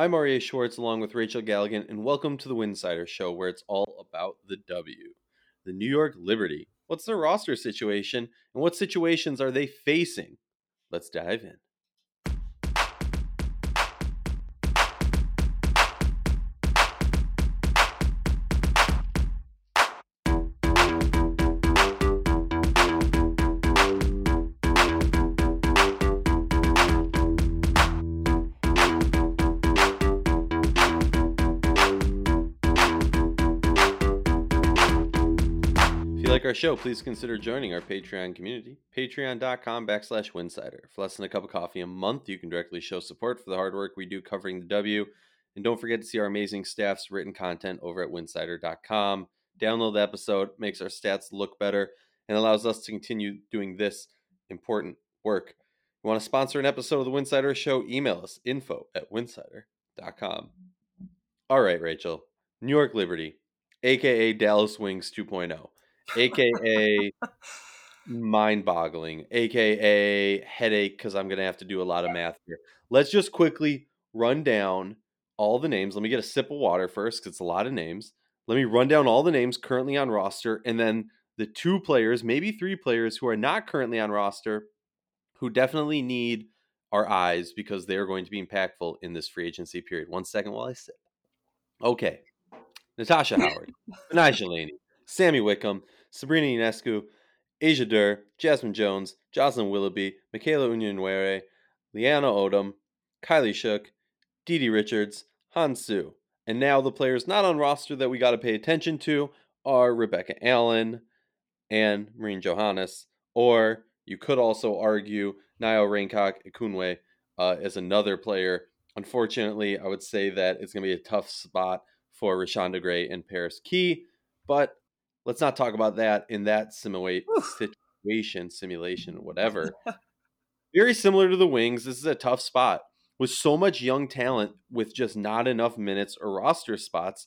I'm Aria Schwartz along with Rachel Galligan, and welcome to the Winsider Show, where it's all about the W. The New York Liberty. What's their roster situation, and what situations are they facing? Let's dive in. You like our show, please consider joining our Patreon community, patreon.com backslash winsider. For less than a cup of coffee a month, you can directly show support for the hard work we do covering the W. And don't forget to see our amazing staff's written content over at winsider.com. Download the episode, makes our stats look better, and allows us to continue doing this important work. You want to sponsor an episode of the Winsider Show? Email us info at winsider.com. All right, Rachel. New York Liberty, aka Dallas Wings oh. 2.0 aka mind boggling, aka headache, because I'm going to have to do a lot of math here. Let's just quickly run down all the names. Let me get a sip of water first, because it's a lot of names. Let me run down all the names currently on roster, and then the two players, maybe three players who are not currently on roster, who definitely need our eyes because they are going to be impactful in this free agency period. One second while I sip. Okay. Natasha Howard, Betnijah Laney, Sami Whitcomb, Sabrina Ionescu, Asia Durr, Jazmine Jones, Jocelyn Willoughby, Michaela Onyenwere, Leaonna Odom, Kylee Shook, DiDi Richards, Han Xu. And now the players not on roster that we got to pay attention to are Rebecca Allen and Marine Johannes. Or you could also argue Nayo Raincock Ekunwe uh, as another player. Unfortunately, I would say that it's going to be a tough spot for Reshanda Gray and Paris Kea. But let's not talk about that in that simulate situation, simulation, whatever. Very similar to the Wings. This is a tough spot with so much young talent with just not enough minutes or roster spots.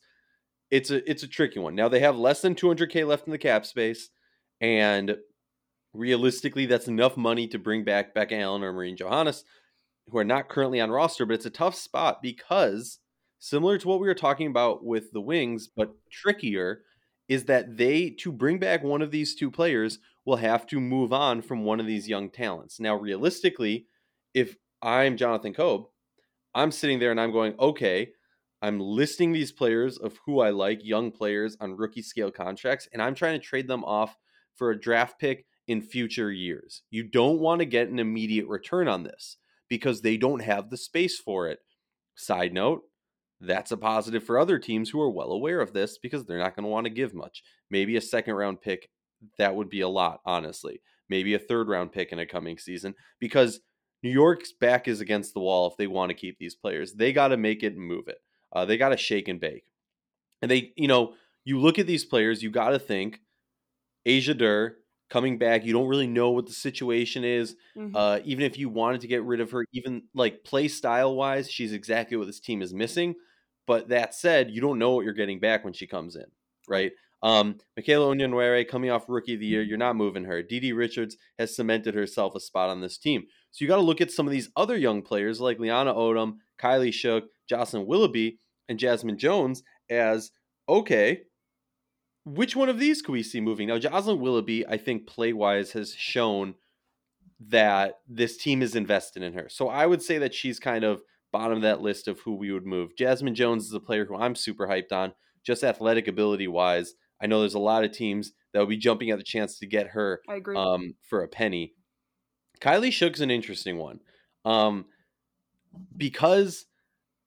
It's a it's a tricky one. Now they have less than 200k left in the cap space, and realistically, that's enough money to bring back Becca Allen or Marine Johannes, who are not currently on roster. But it's a tough spot because similar to what we were talking about with the Wings, but trickier is that they to bring back one of these two players will have to move on from one of these young talents. Now, realistically, if I'm Jonathan Kolb, I'm sitting there and I'm going, okay, I'm listing these players of who I like, young players on rookie scale contracts, and I'm trying to trade them off for a draft pick in future years. You don't want to get an immediate return on this because they don't have the space for it. Side note, that's a positive for other teams who are well aware of this because they're not going to want to give much. Maybe a second round pick, that would be a lot, honestly. Maybe a third round pick in a coming season because New York's back is against the wall if they want to keep these players. They got to make it and move it. Uh, they got to shake and bake. And they, you know, you look at these players, you got to think Asia Durr coming back. You don't really know what the situation is. Mm-hmm. Uh, even if you wanted to get rid of her, even like play style wise, she's exactly what this team is missing. But that said, you don't know what you're getting back when she comes in, right? Um, Michaela Onyenwere coming off rookie of the year, you're not moving her. Dee Richards has cemented herself a spot on this team. So you got to look at some of these other young players like Leaonna Odom, Kylee Shook, Jocelyn Willoughby, and Jazmine Jones as okay, which one of these could we see moving? Now, Jocelyn Willoughby, I think play wise, has shown that this team is invested in her. So I would say that she's kind of bottom of that list of who we would move. Jazmine Jones is a player who I'm super hyped on, just athletic ability wise. I know there's a lot of teams that will be jumping at the chance to get her I agree. Um, for a penny. Kylee Shook's an interesting one um, because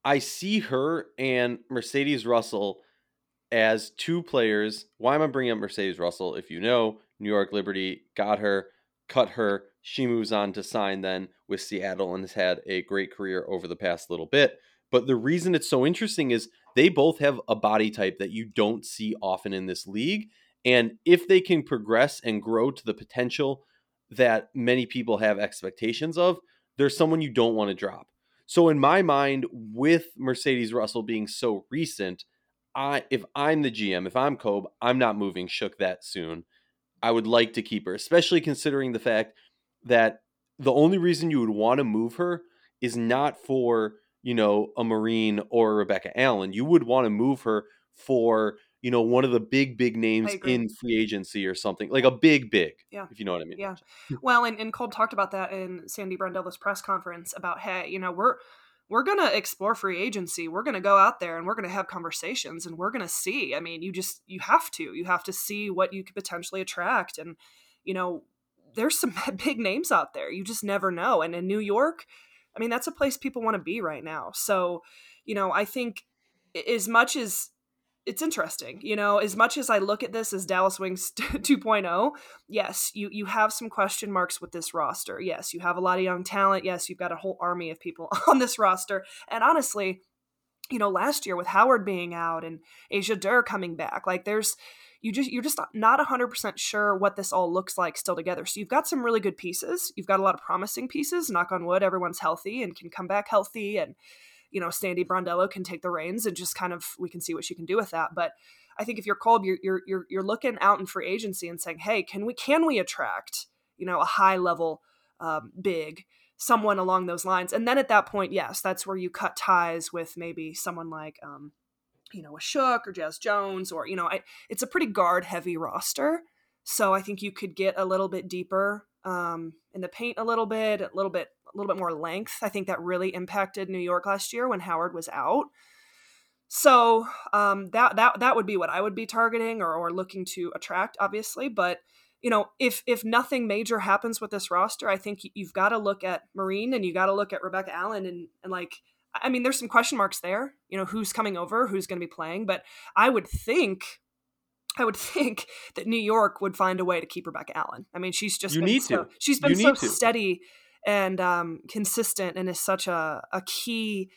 I see her and Mercedes Russell as two players. Why am I bringing up Mercedes Russell? If you know, New York Liberty got her, cut her, she moves on to sign then with Seattle and has had a great career over the past little bit. But the reason it's so interesting is they both have a body type that you don't see often in this league. And if they can progress and grow to the potential that many people have expectations of, there's someone you don't want to drop. So in my mind, with Mercedes Russell being so recent, I if I'm the GM, if I'm Kolb, I'm not moving Shook that soon. I would like to keep her, especially considering the fact that the only reason you would want to move her is not for you know, a Marine or Rebecca Allen. You would want to move her for, you know, one of the big, big names in free agency or something like a big, big. Yeah. If you know what I mean. Yeah. Well, and, and Kolb talked about that in Sandy Brondello's press conference about, hey, you know, we're, we're going to explore free agency. We're going to go out there and we're going to have conversations and we're going to see. I mean, you just, you have to. You have to see what you could potentially attract. And, you know, there's some big names out there. You just never know. And in New York, I mean, that's a place people want to be right now. So, you know, I think as much as it's interesting, you know, as much as I look at this as Dallas Wings 2.0, yes, you you have some question marks with this roster. Yes, you have a lot of young talent. Yes, you've got a whole army of people on this roster. And honestly, you know, last year with Howard being out and Asia Durr coming back, like there's you just you're just not 100% sure what this all looks like still together. So you've got some really good pieces. You've got a lot of promising pieces. Knock on wood, everyone's healthy and can come back healthy and you know, Sandy Brondello can take the reins and just kind of we can see what she can do with that. But I think if you're Kolb, you're you're you're, you're looking out in free agency and saying, hey, can we can we attract you know a high level um, big someone along those lines? And then at that point, yes, that's where you cut ties with maybe someone like um, you know, a Shook or Jazz Jones, or, you know, I, it's a pretty guard heavy roster. So I think you could get a little bit deeper um, in the paint a little bit, a little bit, a little bit more length. I think that really impacted New York last year when Howard was out. So um, that that that would be what I would be targeting or, or looking to attract, obviously. But you know, if if nothing major happens with this roster, I think you've got to look at Marine and you got to look at Rebecca Allen and and like I mean, there's some question marks there. You know, who's coming over, who's going to be playing, but I would think I would think that New York would find a way to keep Rebecca Allen. I mean, she's just you need so, to. She's been so steady and um, consistent, and is such a, a key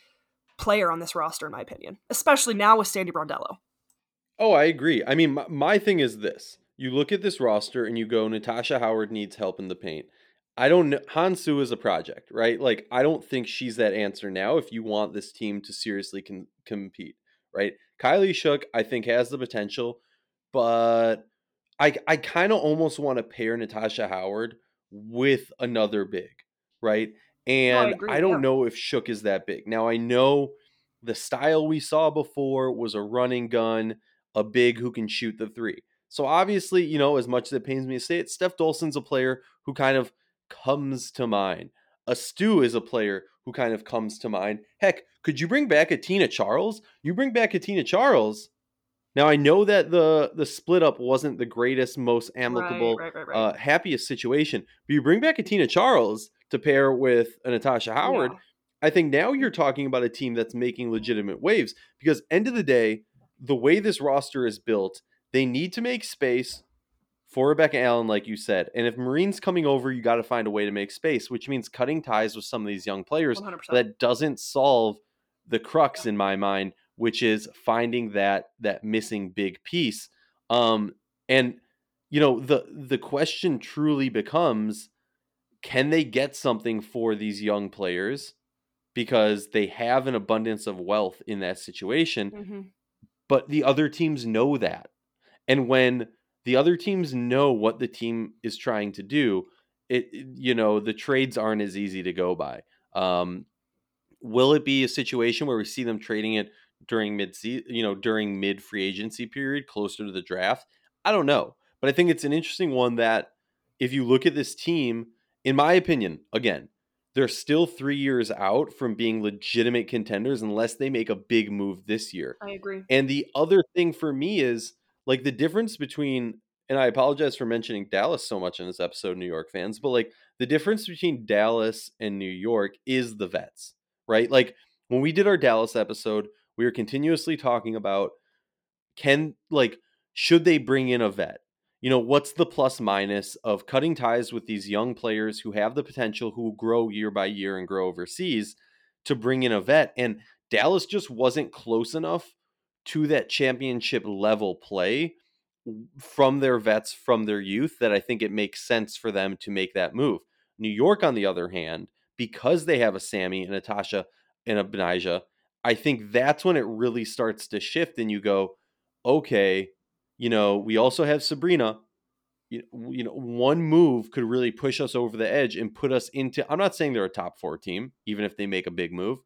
player on this roster, in my opinion, especially now with Sandy Brondello. Oh, I agree. I mean, my, my thing is this: you look at this roster and you go, Natasha Howard needs help in the paint. I don't know. Han Xu is a project, right? Like, I don't think she's that answer now if you want this team to seriously compete, right? Kylee Shook, I think, has the potential, but I, I kind of almost want to pair Natasha Howard with another big, right? And I, I, don't yeah. know if Shook is that big. Now, I know the style we saw before was a running gun, a big who can shoot the three. So obviously, you know, as much as it pains me to say it, Stef Dolson's a player who kind of comes to mind. A Stu is a player who kind of comes to mind. Heck, could you bring back a Tina Charles? You bring back a Tina Charles. Now I know that the the split up wasn't the greatest, most amicable, right, right, right, uh, happiest situation, but you bring back a Tina Charles to pair with a Natasha Howard. Yeah. I think now you're talking about a team that's making legitimate waves because end of the day, the way this roster is built, they need to make space for Rebecca Allen, like you said. And if Marine's coming over, you got to find a way to make space, which means cutting ties with some of these young players. 100%. That doesn't solve the crux in my mind, which is finding that that missing big piece. Um, and you know the the question truly becomes, can they get something for these young players because they have an abundance of wealth in that situation, mm-hmm. but the other teams know that, and when the other teams know what the team is trying to do. It, you know, the trades aren't as easy to go by. Um, will it be a situation where we see them trading it during mid you know, during mid free agency period, closer to the draft? I don't know, but I think it's an interesting one that if you look at this team, in my opinion, again, they're still three years out from being legitimate contenders unless they make a big move this year. I agree. And the other thing for me is like the difference between and I apologize for mentioning Dallas so much in this episode, New York fans, but like the difference between Dallas and New York is the vets, right? Like when we did our Dallas episode, we were continuously talking about can like should they bring in a vet? You know, what's the plus minus of cutting ties with these young players who have the potential who grow year by year and grow overseas to bring in a vet? And Dallas just wasn't close enough to that championship level play from their vets from their youth that I think it makes sense for them to make that move. New York, on the other hand, because they have a Sami and Natasha and a Betnijah, I think that's when it really starts to shift and you go, okay, you know, we also have Sabrina. You, you know, one move could really push us over the edge and put us into. I'm not saying they're a top four team, even if they make a big move,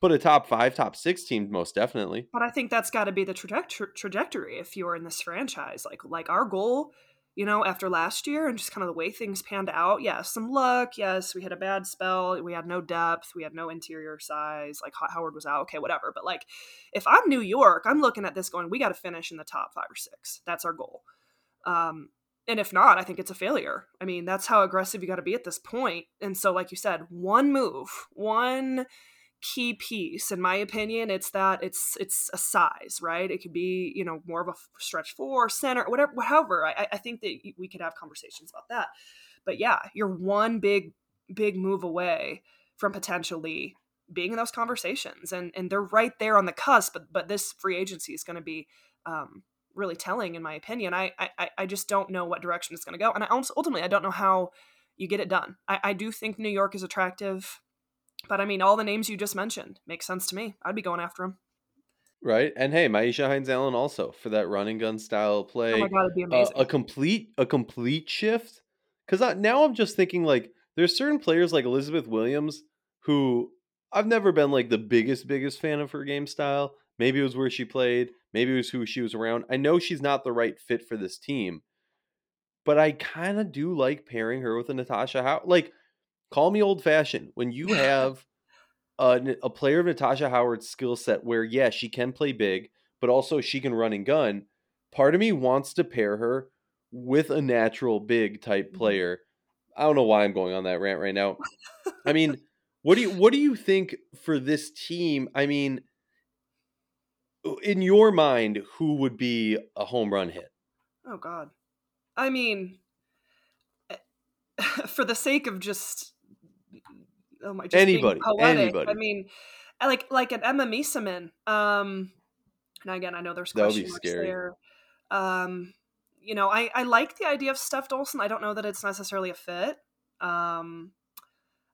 But a top five, top six team, most definitely. But I think that's got to be the trajectory if you're in this franchise. Like like our goal, you know, after last year and just kind of the way things panned out. Yeah, some luck. Yes, we had a bad spell. We had no depth. We had no interior size. Like Howard was out. Okay, whatever. But like, if I'm New York, I'm looking at this going, we got to finish in the top five or six. That's our goal. Um, and if not, I think it's a failure. I mean, that's how aggressive you got to be at this point. And so, like you said, one move, one key piece. In my opinion it's that it's it's a size right? It could be you know more of a stretch four center whatever. However I, I think that we could have conversations about that. But yeah you're one big big move away from potentially being in those conversations and and they're right there on the cusp but but this free agency is going to be um, really telling in my opinion. I, I i just don't know what direction it's going to go and I also, ultimately i don't know how you get it done. I, I do think new york is attractive but I mean, all the names you just mentioned make sense to me. I'd be going after him. Right, and hey, Myisha Hines Allen also for that running gun style play. Oh my god, it'd be amazing. Uh, a complete a complete shift. Because now I'm just thinking like there's certain players like Elizabeth Williams who I've never been like the biggest biggest fan of her game style. Maybe it was where she played. Maybe it was who she was around. I know she's not the right fit for this team, but I kind of do like pairing her with a Natasha How. Like call me old fashioned when you have a, a player of Natasha Howard's skill set where yeah she can play big but also she can run and gun part of me wants to pair her with a natural big type mm-hmm. player. I don't know why I'm going on that rant right now. I mean what do you what do you think for this team? I mean in your mind who would be a home run hit? Oh god. I mean eh, for the sake of just oh my, anybody, anybody. I mean, like like an Emma Meesseman. Um, and again, I know there's question marks scary. there. Um, you know, I I like the idea of Stef Dolson. I don't know that it's necessarily a fit. Um,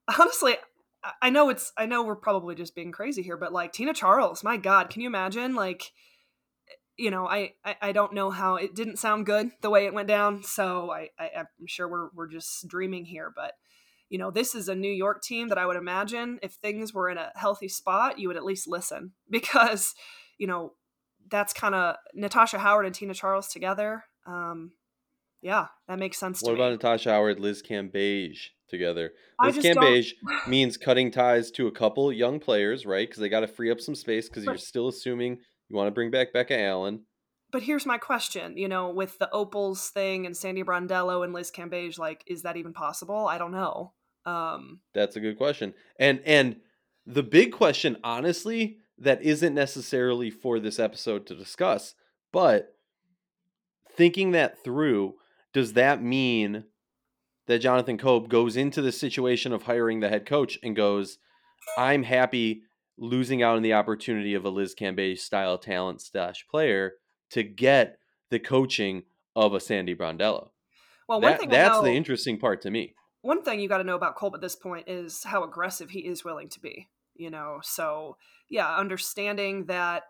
honestly, I know it's I know we're probably just being crazy here, but like Tina Charles, my God, can you imagine? Like, you know, I, I, I don't know how it didn't sound good the way it went down, so I, I am sure we're we're just dreaming here, but you know, this is a New York team that I would imagine if things were in a healthy spot, you would at least listen because, you know, that's kind of Natasha Howard and Tina Charles together. Um, yeah, that makes sense. What about me. Natasha Howard, Liz Cambage together? Liz Cambage means cutting ties to a couple young players, right? Because they got to free up some space because you're still assuming you want to bring back Becca Allen. But here's my question, you know, with the Opals thing and Sandy Brondello and Liz Cambage, like, is that even possible? I don't know. Um, That's a good question. And and the big question, honestly, that isn't necessarily for this episode to discuss, but thinking that through, does that mean that Jonathan Kolb goes into the situation of hiring the head coach and goes, I'm happy losing out on the opportunity of a Liz Cambage style talent stash player to get the coaching of a Sandy Brondello. Well, one that, thing that's know, the interesting part to me one thing you got to know about Kolb at this point is how aggressive he is willing to be. You know, so yeah, understanding that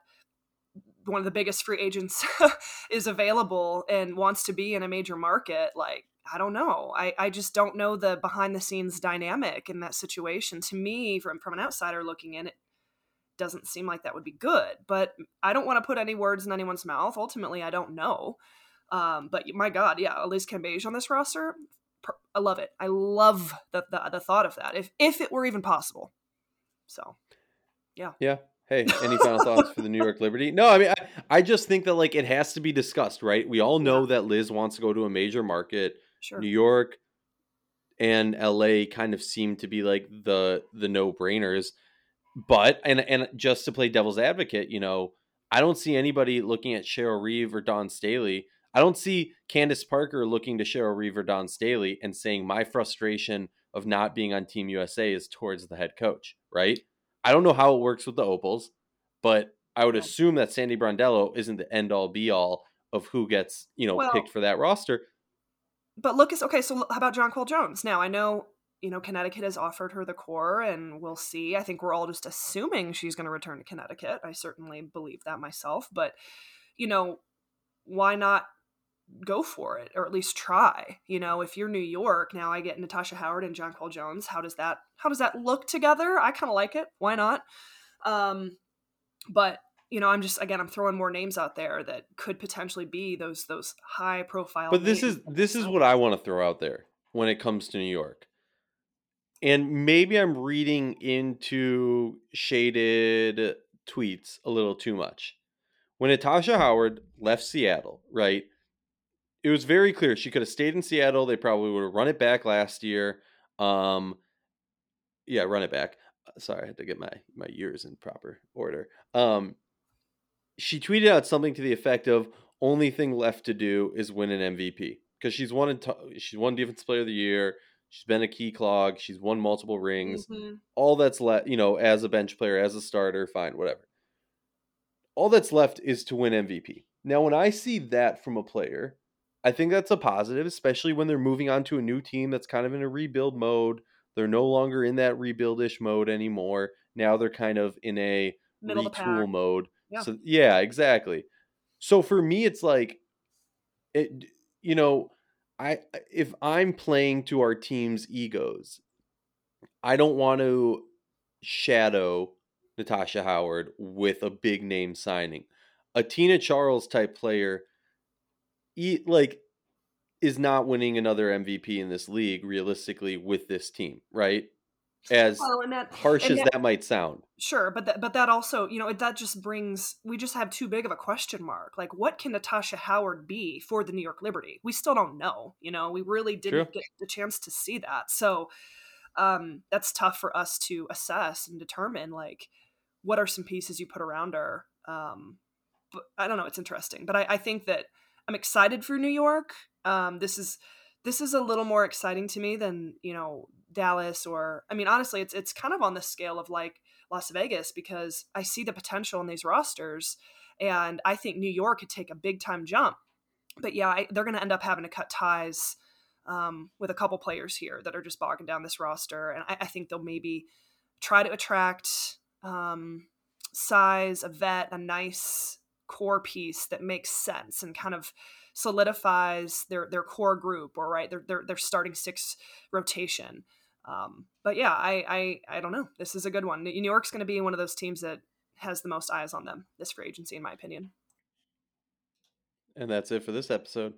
one of the biggest free agents is available and wants to be in a major market, like I don't know. I, I just don't know the behind the scenes dynamic in that situation. To me, from from an outsider looking in, it doesn't seem like that would be good. But I don't want to put any words in anyone's mouth. Ultimately, I don't know. Um, but my God, yeah, Liz Cambage on this roster, I love it. I love the, the, the thought of that. If if it were even possible. So, yeah. Yeah. Hey, any final thoughts for the New York Liberty? No, I mean, I, I just think that like it has to be discussed, right? We all know yeah. that Liz wants to go to a major market. Sure. New York and LA kind of seem to be like the the no brainers. But and and just to play devil's advocate, you know, I don't see anybody looking at Cheryl Reeve or Dawn Staley I don't see Candace Parker looking to Cheryl Reeve Dawn Staley and saying my frustration of not being on Team USA is towards the head coach, right? I don't know how it works with the Opals, but I would assume that Sandy Brondello isn't the end all be all of who gets, you know, well, picked for that roster. But look, okay, so how about John Jonquel Jones? Now I know, you know, Connecticut has offered her the core and we'll see. I think we're all just assuming she's going to return to Connecticut. I certainly believe that myself, but you know, why not go for it or at least try you know if you're new york now i get natasha howard and Jonquel Jones how does that how does that look together i kind of like it why not Um, but you know, I'm just again, I'm throwing more names out there that could potentially be those those high profile. But this is this is what I want to throw out there when it comes to New York. And maybe I'm reading into shaded tweets a little too much. When Natasha Howard left Seattle, right? It was very clear she could have stayed in Seattle. They probably would have run it back last year. Um, yeah, run it back. Uh, sorry, I had to get my my years in proper order. Um, she tweeted out something to the effect of only thing left to do is win an MVP because she's won she's won defense player of the year. She's been a key clog. She's won multiple rings. Mm-hmm. All that's left, you know, as a bench player, as a starter, fine, whatever. All that's left is to win MVP. Now, when I see that from a player, I think that's a positive, especially when they're moving on to a new team that's kind of in a rebuild mode. They're no longer in that rebuildish mode anymore. Now they're kind of in a Middle retool mode. Yeah. So yeah, exactly. So for me, it's like, it. You know, I if I'm playing to our team's egos, I don't want to shadow Natasha Howard with a big name signing. A Tina Charles type player, like, is not winning another MVP in this league realistically with this team, right? as well, that, harsh as that, that, might sound. Sure, but that, but that also, you know, that just brings we just have too big of a question mark. Like, what can Natasha Howard be for the New York Liberty? We still don't know. You know, we really didn't True. get the chance to see that. So um, that's tough for us to assess and determine. Like, what are some pieces you put around her? Um, but I don't know. It's interesting, but I, I think that I'm excited for New York. Um, this is this is a little more exciting to me than you know Dallas or I mean honestly it's it's kind of on the scale of like Las Vegas because I see the potential in these rosters and I think New York could take a big time jump. But yeah, I, they're going to end up having to cut ties um, with a couple players here that are just bogging down this roster, and I, I think they'll maybe try to attract um, size, a vet, a nice core piece that makes sense and kind of solidifies their their core group or right their their, their starting six rotation. Um, but yeah, I, I I don't know. This is a good one. New York's going to be one of those teams that has the most eyes on them this free agency, in my opinion. And that's it for this episode.